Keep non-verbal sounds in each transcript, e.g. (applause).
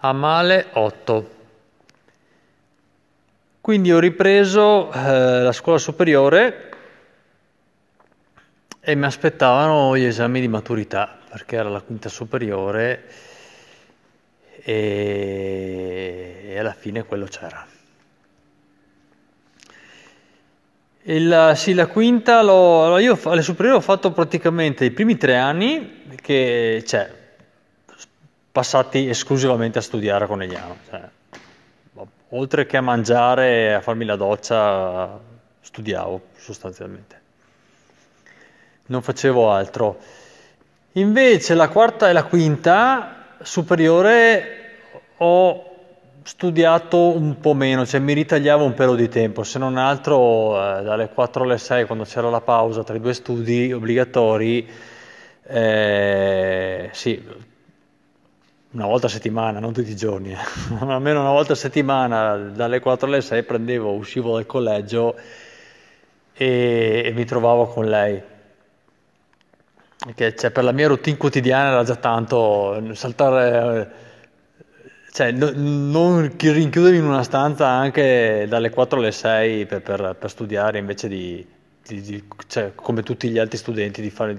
a male 8. Quindi ho ripreso eh, la scuola superiore e mi aspettavano gli esami di maturità, perché era la quinta superiore e, e alla fine quello c'era. Il, sì, la quinta, l'ho, io alle superiori ho fatto praticamente i primi tre anni che, cioè, passati esclusivamente a studiare a Conegliano. Cioè, oltre che a mangiare e a farmi la doccia, studiavo sostanzialmente. Non facevo altro. Invece la quarta e la quinta superiore ho studiato un po' meno, cioè mi ritagliavo un pelo di tempo, se non altro eh, dalle 4 alle 6 quando c'era la pausa tra i due studi obbligatori, eh, sì, una volta a settimana, non tutti i giorni, eh. (laughs) almeno una volta a settimana dalle 4 alle 6 prendevo, uscivo dal collegio e, e mi trovavo con lei. Che cioè, per la mia routine quotidiana era già tanto saltare cioè, no, non rinchiudermi in una stanza anche dalle 4 alle 6 per, per, per studiare invece di, di, di cioè, come tutti gli altri studenti, di fare,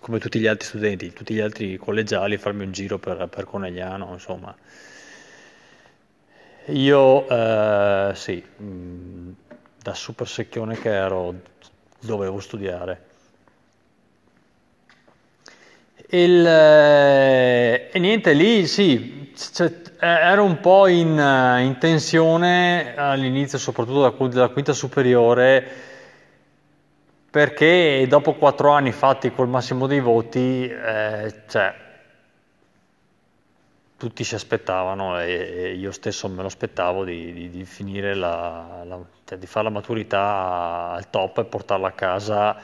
come tutti gli altri studenti, tutti gli altri collegiali, farmi un giro per, per Conegliano, insomma. Io, eh, sì, mh, da super secchione che ero, dovevo studiare. Il, eh, e niente, lì sì, cioè, ero un po' in, in tensione all'inizio, soprattutto della quinta superiore, perché dopo quattro anni fatti col massimo dei voti, eh, cioè, tutti si aspettavano e, io stesso me lo aspettavo di, di, di finire la, la, cioè di fare la maturità al top e portarla a casa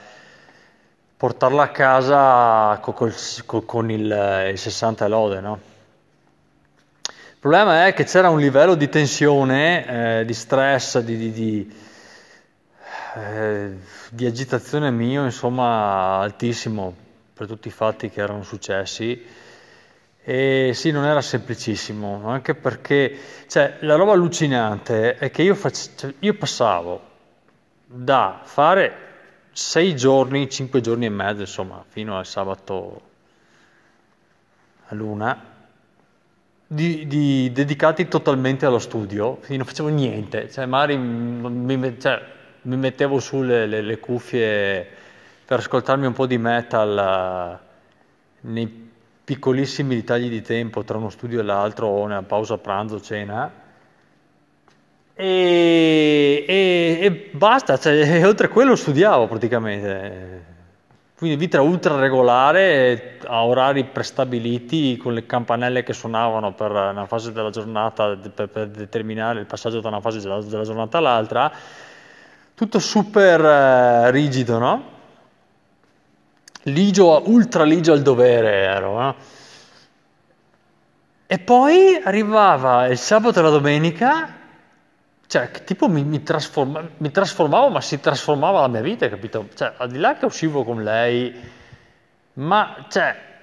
portarla a casa con, col, con il, il 60 lode, no? Il problema è che c'era un livello di tensione, eh, di stress, di, eh, di, agitazione mio, insomma, altissimo per tutti i fatti che erano successi. E sì, non era semplicissimo, anche perché cioè, la roba allucinante è che io, fac- cioè, io passavo da fare sei giorni, cinque giorni e mezzo, insomma, fino al sabato a luna, di, di, dedicati totalmente allo studio, quindi non facevo niente, cioè magari mi, cioè, mi mettevo sulle le, le cuffie per ascoltarmi un po' di metal nei piccolissimi ritagli di tempo tra uno studio e l'altro o nella pausa pranzo, cena e, e, e basta, cioè, oltre a quello studiavo praticamente. Quindi vita ultra regolare, a orari prestabiliti, con le campanelle che suonavano per una fase della giornata, per, per determinare il passaggio da una fase della, della giornata all'altra, tutto super eh, rigido, no? Ligio, ultra ligio al dovere ero, no? E poi arrivava il sabato e la domenica cioè, tipo mi, mi, trasforma, mi, trasformavo, ma si trasformava la mia vita, capito? Cioè, al di là che uscivo con lei, ma cioè,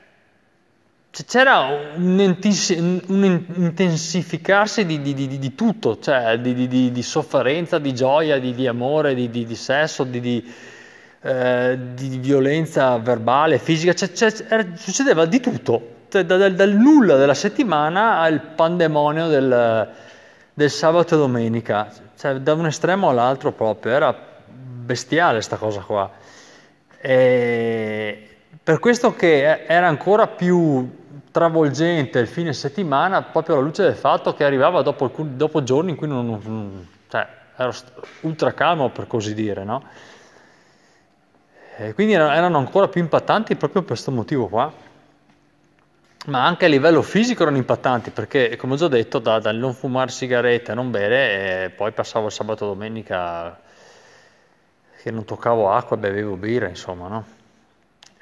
c'era un, intensificarsi di, di, di, di tutto, cioè di, sofferenza, di gioia, di, amore, di, sesso, di, eh, violenza verbale, fisica, cioè, cioè, era, succedeva di tutto, cioè, dal, dal nulla della settimana al pandemonio del del sabato e domenica, cioè da un estremo all'altro proprio, era bestiale sta cosa qua. E per questo che era ancora più travolgente il fine settimana, proprio alla luce del fatto che arrivava dopo, dopo giorni in cui non, cioè, ero ultra calmo per così dire, no? E quindi erano ancora più impattanti proprio per questo motivo qua ma anche a livello fisico erano impattanti perché, come ho già detto, da, dal non fumare sigarette non bere, poi passavo il sabato e domenica che non toccavo acqua bevevo birra, insomma, no?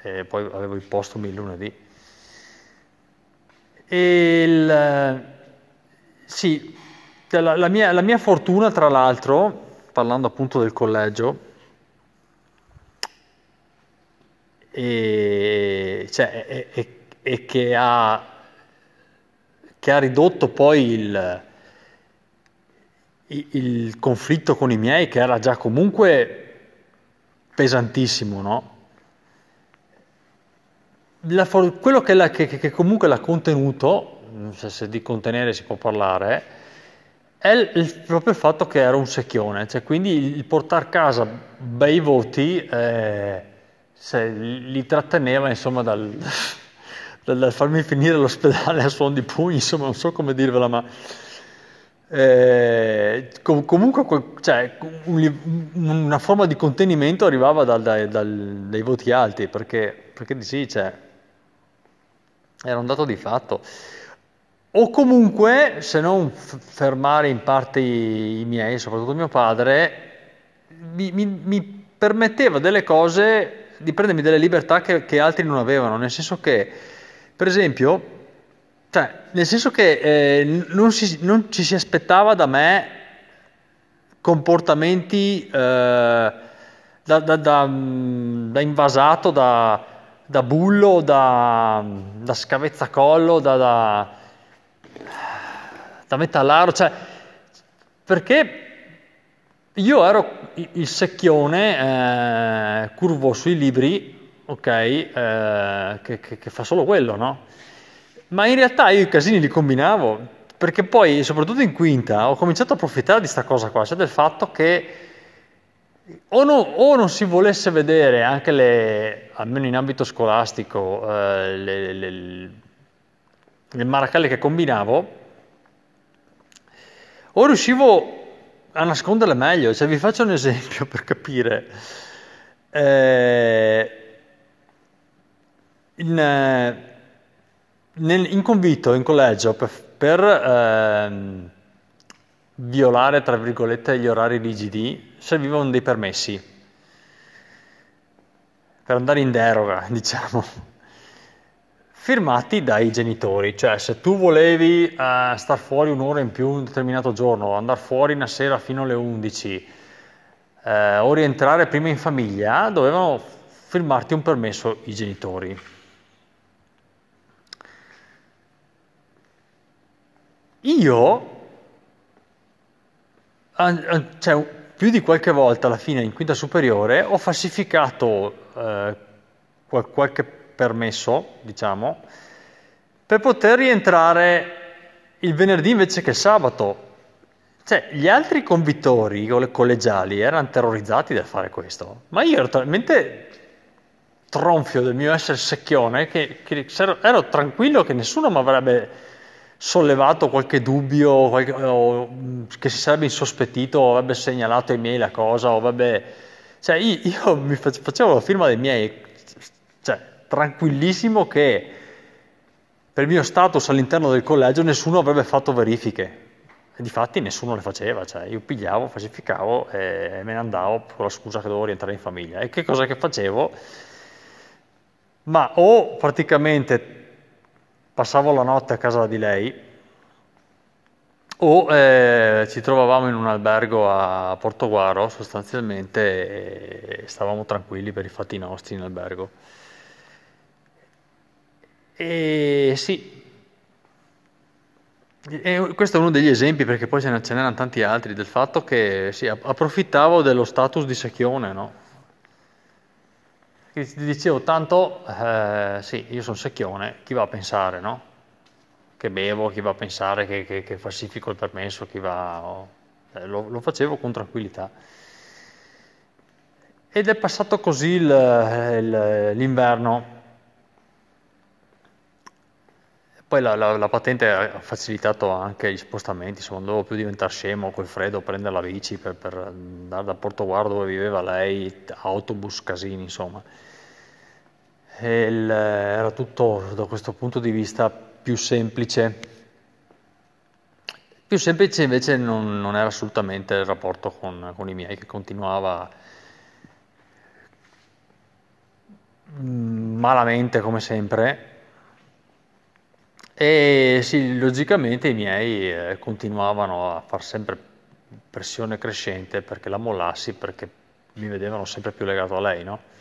E poi avevo i postumi il lunedì. E il, sì, la, la, mia, la mia fortuna, tra l'altro, parlando appunto del collegio, e, cioè, è, è e che ha, che ha ridotto poi il, il conflitto con i miei, che era già comunque pesantissimo, no? La, quello che, la, che, che, comunque l'ha contenuto, se, se, di contenere si può parlare, è il, il, proprio il fatto che era un secchione, cioè quindi il portare a casa bei voti eh, li tratteneva insomma dal, (laughs) dal, dal, farmi finire l'ospedale a suon di pugni, insomma non so come dirvela, ma eh, com- comunque cioè, un, una forma di contenimento arrivava dal, dai, dal, dai voti alti, perché, perché sì, cioè, era un dato di fatto. O comunque, se non f- fermare in parte i, i, miei, soprattutto mio padre, mi, mi, mi, permetteva delle cose, di prendermi delle libertà che, che altri non avevano, nel senso che, per esempio, cioè, nel senso che eh, non, si, non, ci si aspettava da me comportamenti eh, da, da, da, da, invasato, da, bullo, da, scavezzacollo, da, metallaro, cioè, perché io ero il secchione eh, curvo sui libri, ok, eh, che, che, che fa solo quello, no? Ma in realtà io i casini li combinavo, perché poi, soprattutto in quinta, ho cominciato a approfittare di questa cosa qua, cioè del fatto che o, no, o, non si volesse vedere anche le, almeno in ambito scolastico, eh, le, le, le maracelle che combinavo, o riuscivo a nasconderle meglio. Cioè, vi faccio un esempio (laughs) per capire. Eh, in, nel, in convito in collegio per, per ehm, violare, tra virgolette, gli orari rigidi, servivano dei permessi per andare in deroga, (laughs) diciamo, firmati dai genitori, cioè se tu volevi eh, star fuori un'ora in più un determinato giorno, andare fuori una sera fino alle 11 eh, o rientrare prima in famiglia, dovevano firmarti un permesso i genitori. Io, cioè, più di qualche volta alla fine in quinta superiore ho falsificato eh, qualche permesso, diciamo, per poter rientrare il venerdì invece che il sabato. Cioè, gli altri convittori collegiali erano terrorizzati dal fare questo, ma io ero talmente tronfio del mio essere secchione che, che ero tranquillo che nessuno mi avrebbe sollevato qualche dubbio, qualche, o, che si sarebbe insospettito o avrebbe segnalato ai miei la cosa, o avrebbe... Cioè, io, io mi facevo la firma dei miei, cioè, tranquillissimo che per il mio status all'interno del collegio nessuno avrebbe fatto verifiche. E difatti nessuno le faceva, cioè io pigliavo, falsificavo e me ne andavo con la scusa che dovevo rientrare in famiglia. E che cosa che facevo? Ma o praticamente passavo la notte a casa di lei o eh, ci trovavamo in un albergo a Portoguaro sostanzialmente e stavamo tranquilli per i fatti nostri in albergo. E sì, e questo è uno degli esempi, perché poi ce n'erano tanti altri, del fatto che sì, approfittavo dello status di secchione, no? Ti dicevo, tanto, eh, sì, io sono secchione, chi va a pensare, no? Che bevo, chi va a pensare che, che, che falsifico il permesso, chi va... Oh, lo, lo, facevo con tranquillità. Ed è passato così l'inverno. Poi la, la, la, patente ha facilitato anche gli spostamenti, insomma, non dovevo più diventare scemo col freddo, prendere la bici per, per andare da Portoguardo dove viveva lei, autobus, casini, insomma il, era tutto da questo punto di vista più semplice. Più semplice invece non, non era assolutamente il rapporto con, con, i miei, che continuava mm, malamente come sempre. E sì, logicamente i miei eh, continuavano a far sempre pressione crescente perché la mollassi, perché mi vedevano sempre più legato a lei, no?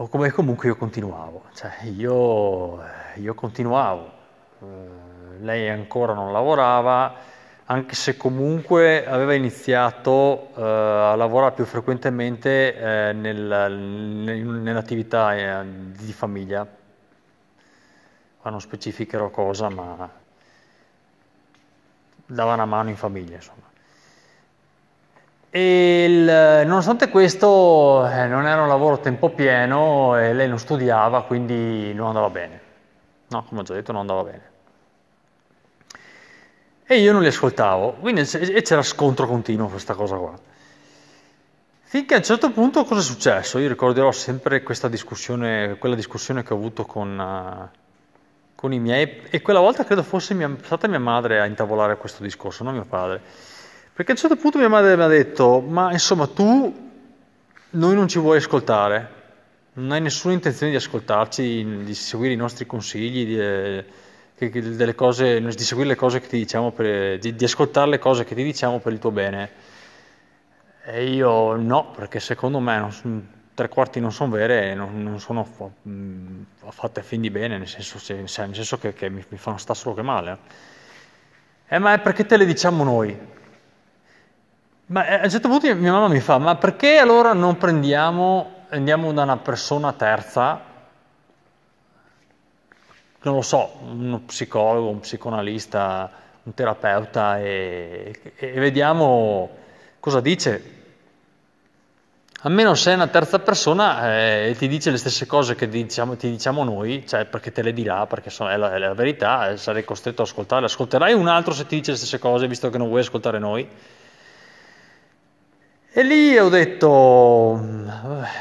o come comunque io continuavo, cioè io, io continuavo, eh, lei ancora non lavorava, anche se comunque aveva iniziato eh, a lavorare più frequentemente eh, nel, nel, nell'attività di famiglia. Ma non specificherò cosa, ma dava una mano in famiglia, insomma. E il, nonostante questo eh, non era un lavoro a tempo pieno e lei non studiava, quindi non andava bene. No, come ho già detto, non andava bene. E io non li ascoltavo, quindi e c'era scontro continuo questa cosa qua. Finché a un certo punto cosa è successo? Io ricorderò sempre questa discussione, quella discussione che ho avuto con, uh, con i miei, e quella volta credo fosse mia, stata mia madre a intavolare questo discorso, non mio padre. Perché a un certo punto mia madre mi ha detto, ma insomma tu, noi non ci vuoi ascoltare, non hai nessuna intenzione di ascoltarci, di seguire i nostri consigli, di, eh, cose, di seguire le cose che ti diciamo, per, di, di, ascoltare le cose che ti diciamo per il tuo bene. E io no, perché secondo me non, tre quarti non sono vere e non, non sono mh, fatte a fin di bene, nel senso, se, nel senso che, che, mi, mi fanno sta solo che male. Eh, ma è perché te le diciamo noi? Ma eh, a un certo punto mia mamma mi fa, ma perché allora non prendiamo, andiamo da una persona terza, non lo so, uno psicologo, un psicoanalista, un terapeuta e, e vediamo cosa dice. Almeno se è una terza persona eh, e ti dice le stesse cose che diciamo, ti diciamo noi, cioè perché te le dirà, perché so, è, la, è la verità, eh, sarei costretto ad ascoltarle. Ascolterai un altro se ti dice le stesse cose, visto che non vuoi ascoltare noi? E lì ho detto,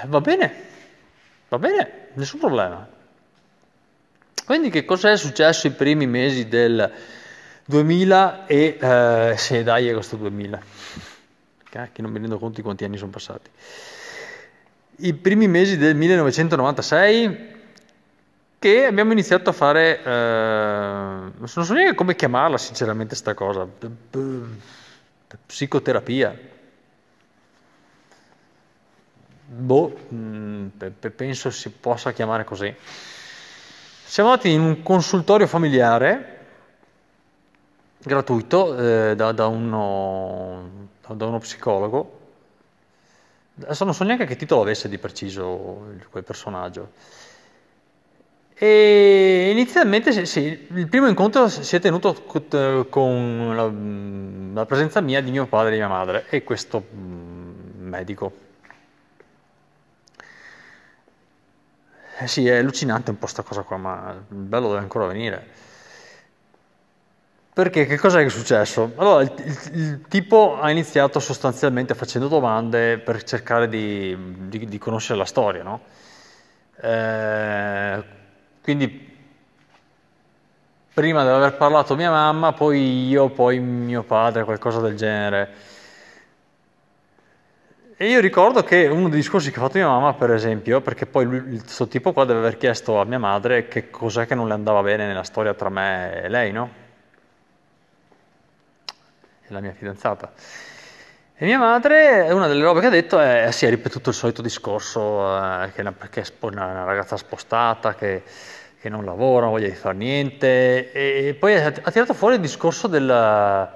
va bene, va bene, nessun problema. Quindi che cosa è successo i primi mesi del 2000 e eh, sì, dai, questo 2000. Cacchio, non mi rendo conto di quanti anni sono passati. I primi mesi del 1996 che abbiamo iniziato a fare, eh, non so neanche come chiamarla sinceramente sta cosa, psicoterapia boh, mm, penso si possa chiamare così. Siamo andati in un consultorio familiare gratuito eh, da, da, uno, da, uno, psicologo. Adesso non so neanche che titolo avesse di preciso quel personaggio. E inizialmente sì, il primo incontro si è tenuto con la, la presenza mia di mio padre e mia madre e questo mm, medico. Eh sì, è allucinante un po' sta cosa qua, ma il bello deve ancora venire. Perché che cosa è successo? Allora, il, il, il, tipo ha iniziato sostanzialmente facendo domande per cercare di, di, di conoscere la storia, no? Eh, quindi prima deve aver parlato mia mamma, poi io, poi mio padre, qualcosa del genere. E io ricordo che uno dei discorsi che ha fatto mia mamma, per esempio, perché poi questo tipo qua deve aver chiesto a mia madre che cos'è che non le andava bene nella storia tra me e lei, no? E la mia fidanzata. E mia madre, una delle robe che ha detto è, eh, si è ripetuto il solito discorso, eh, che, è una, che è una ragazza spostata, che, che, non lavora, non voglia di fare niente, e poi ha, ha tirato fuori il discorso del,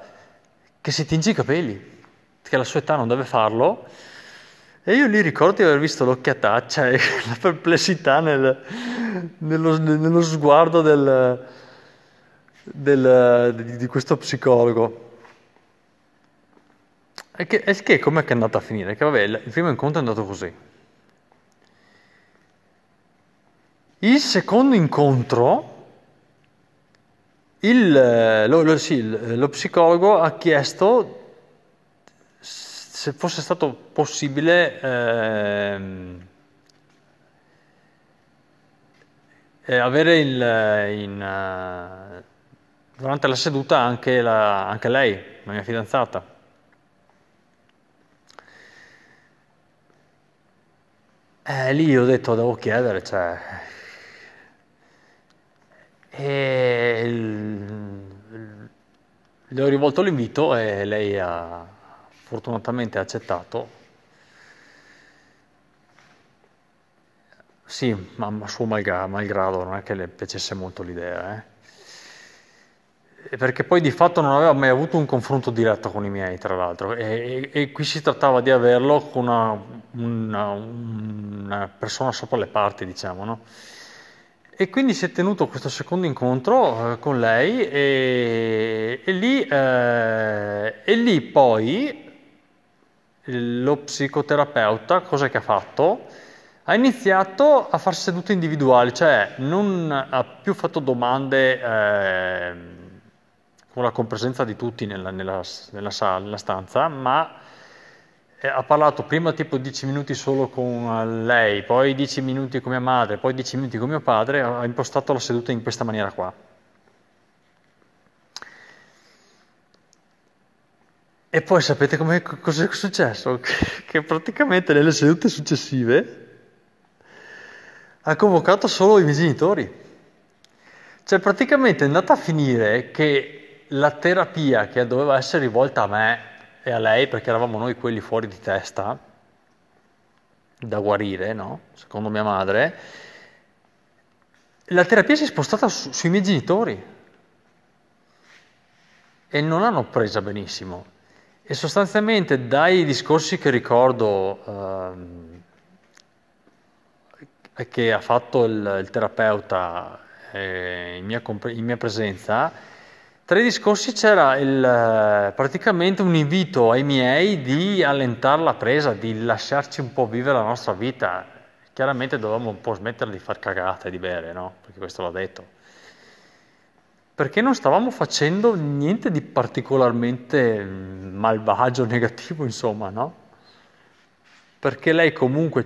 che si tinge i capelli, che alla sua età non deve farlo, e io lì ricordo di aver visto l'occhiataccia e (laughs) la perplessità nel, nello, nello, sguardo del, del, di, questo psicologo. E che, che com'è che è andata a finire? Che vabbè, il primo incontro è andato così. Il secondo incontro, il, lo, lo, sì, lo psicologo ha chiesto se fosse stato possibile ehm, eh, avere il, in, uh, durante la seduta anche, la, anche lei, la mia fidanzata. Eh, lì ho detto devo chiedere, cioè... E le ho rivolto l'invito e lei ha, fortunatamente accettato. Sì, ma, suo malgrado, non è che le piacesse molto l'idea. Eh. perché poi di fatto non aveva mai avuto un confronto diretto con i miei, tra l'altro, e, e, e qui si trattava di averlo con una, una, persona sopra le parti, diciamo, no? E quindi si è tenuto questo secondo incontro eh, con lei e, e, lì, eh, e lì poi lo psicoterapeuta cosa che ha fatto? Ha iniziato a fare sedute individuali, cioè non ha più fatto domande eh, con la compresenza di tutti nella, nella, nella, sala, nella stanza, ma ha parlato prima tipo 10 minuti solo con lei, poi 10 minuti con mia madre, poi 10 minuti con mio padre, ha impostato la seduta in questa maniera qua. E poi sapete cosa è successo? (laughs) Che, che praticamente nelle sedute successive ha convocato solo i miei genitori. Cioè praticamente è andata a finire che la terapia che doveva essere rivolta a me e a lei, perché eravamo noi quelli fuori di testa, da guarire, no? Secondo mia madre, la terapia si è spostata su, sui miei genitori e non l'hanno presa benissimo. E sostanzialmente dai discorsi che ricordo... Ehm, che ha fatto il, il terapeuta eh, in, mia in, mia presenza, tra discorsi c'era il, praticamente un invito ai miei di allentare la presa, di lasciarci un po' vivere la nostra vita. Chiaramente dovevamo un po' smettere di far cagate, di bere, no? Perché questo l'ha detto. Perché non stavamo facendo niente di particolarmente malvagio, (laughs) negativo, insomma, no? Perché lei comunque,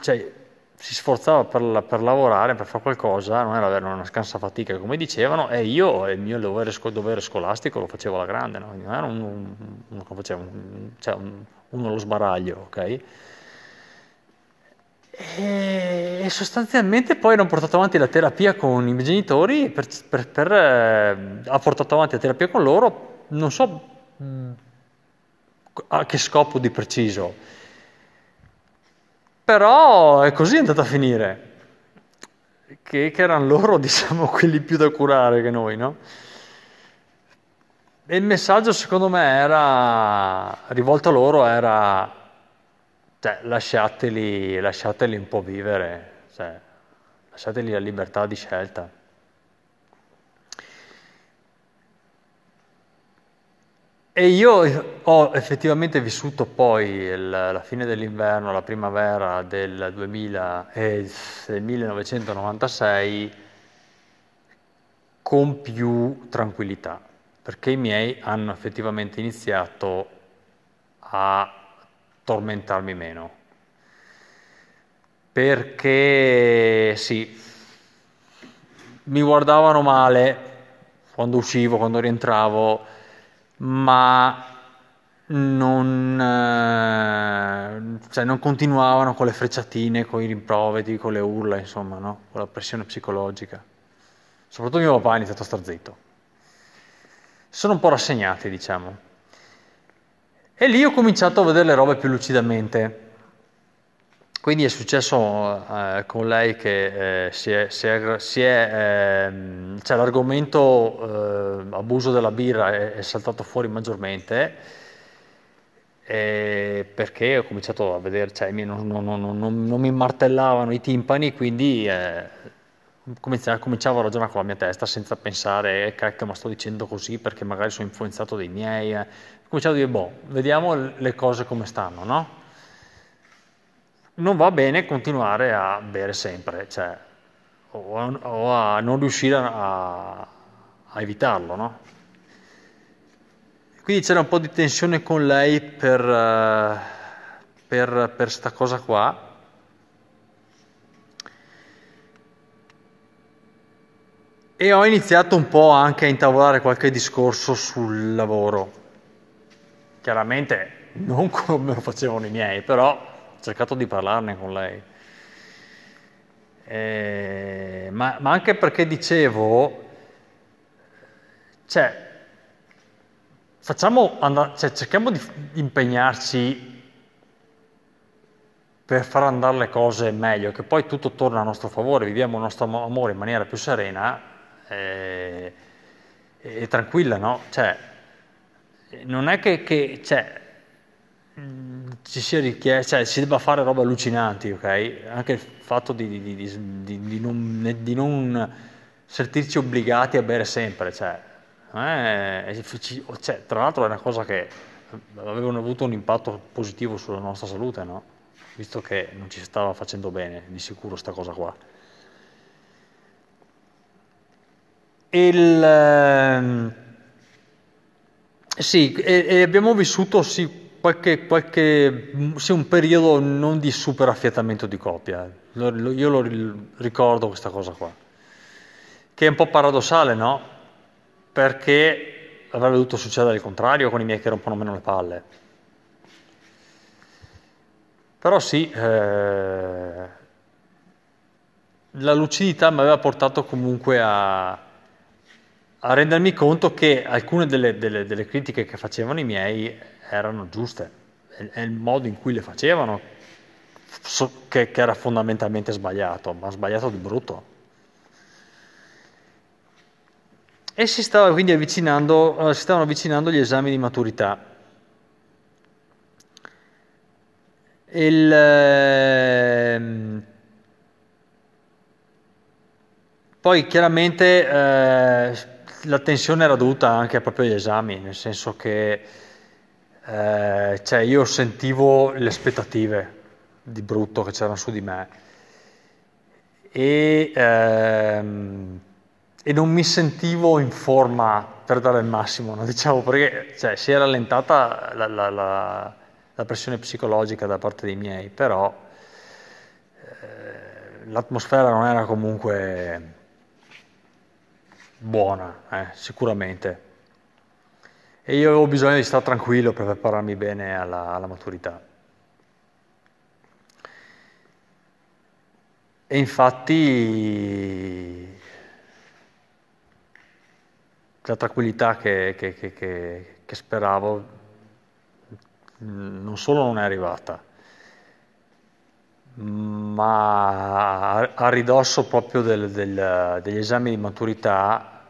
cioè, si sforzava per, per, lavorare, per fare qualcosa, non era una scansa fatica come dicevano, e io il mio dovere, dovere scolastico lo facevo alla grande, no? non era un, un, un, cioè uno lo sbaraglio, ok? E, e, sostanzialmente poi hanno portato avanti la terapia con i miei genitori, per, per, per, eh, ha portato avanti la terapia con loro, non so mh, a che scopo di preciso, però è così è andata a finire, che, che erano loro, (laughs) diciamo, quelli più da curare che noi, no? E il messaggio secondo me era, rivolto a loro, era, cioè, lasciateli, lasciateli un po' vivere, cioè, lasciateli la libertà di scelta. E io ho effettivamente vissuto poi il, la fine dell'inverno, la primavera del, 2000, eh, del 1996 con più tranquillità, perché i miei hanno effettivamente iniziato a tormentarmi meno. Perché sì, mi guardavano male quando uscivo, quando rientravo, ma non, eh, cioè non continuavano con le frecciatine, con i rimproveri, con le urla, insomma, no? con la pressione psicologica. Soprattutto mio papà ha iniziato a star zitto. Sono un po' rassegnati, diciamo. E lì ho cominciato a vedere le robe più lucidamente. Quindi è successo eh, con lei che eh, si è, si è, si è eh, cioè l'argomento eh, abuso della birra è, è, saltato fuori maggiormente perché ho cominciato a vedere, cioè non, non, non, non mi martellavano i timpani, quindi eh, cominciavo a ragionare con la mia testa senza pensare, eh, cacchio, ma sto dicendo così perché magari sono influenzato dai miei. Eh. Cominciavo a dire, boh, vediamo le cose come stanno, no? Non va bene continuare a bere sempre, cioè, o, a, o a non riuscire a, a evitarlo, no? Quindi c'era un po' di tensione con lei per, uh, per, per sta cosa qua. E ho iniziato un po' anche a intavolare qualche discorso sul lavoro. Chiaramente non (laughs) come lo facevano i miei, però cercato di parlarne con lei. Eh, ma, ma, anche perché dicevo, cioè, facciamo andare, cioè, cerchiamo di impegnarci per far andare le cose meglio, che poi tutto torna a nostro favore, viviamo il nostro amore in maniera più serena. Eh, tranquilla, no? Cioè, non è che, che cioè, ci sia richiesto, cioè, si debba fare robe allucinanti, ok? Anche il fatto di, di, di, di non, non, sentirci obbligati a bere sempre, cioè, è, cioè, tra l'altro è una cosa che avevano avuto un impatto positivo sulla nostra salute, no? Visto che non ci stava facendo bene, di sicuro, sta cosa qua. Il, ehm, sì, e, e abbiamo vissuto sì, qualche, qualche, sì, un periodo non di super affiatamento di coppia. Io lo ricordo questa cosa qua, che è un po' paradossale, no? Perché avrebbe dovuto succedere il contrario con i miei che rompono meno le palle. Però sì, eh, la lucidità mi aveva portato comunque a a rendermi conto che alcune delle, delle, delle critiche che facevano i miei erano giuste, è, il modo in cui le facevano che, che, era fondamentalmente sbagliato, ma sbagliato di brutto. E si stava quindi avvicinando, uh, si stavano avvicinando gli esami di maturità. Il, eh, poi chiaramente eh, la tensione era dovuta anche proprio agli esami, nel senso che eh, cioè io sentivo le aspettative di brutto che c'erano su di me e, ehm, e, non mi sentivo in forma per dare il massimo, no? (laughs) diciamo, perché cioè, si è rallentata la, la, la, la, pressione psicologica da parte dei miei, però eh, l'atmosfera non era comunque buona, eh, sicuramente. E io avevo bisogno di stare tranquillo per prepararmi bene alla, alla maturità. E infatti la tranquillità che, che, che, che, speravo non solo non è arrivata, ma a ridosso proprio del, del, degli esami di maturità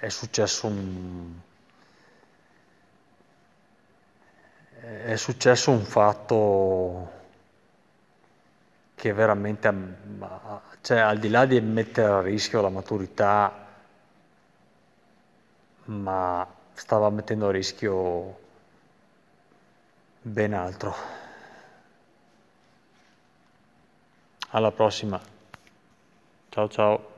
è successo un, è successo un fatto che veramente, cioè al di là di mettere a rischio la maturità, ma stava mettendo a rischio ben altro. Alla prossima. Ciao ciao.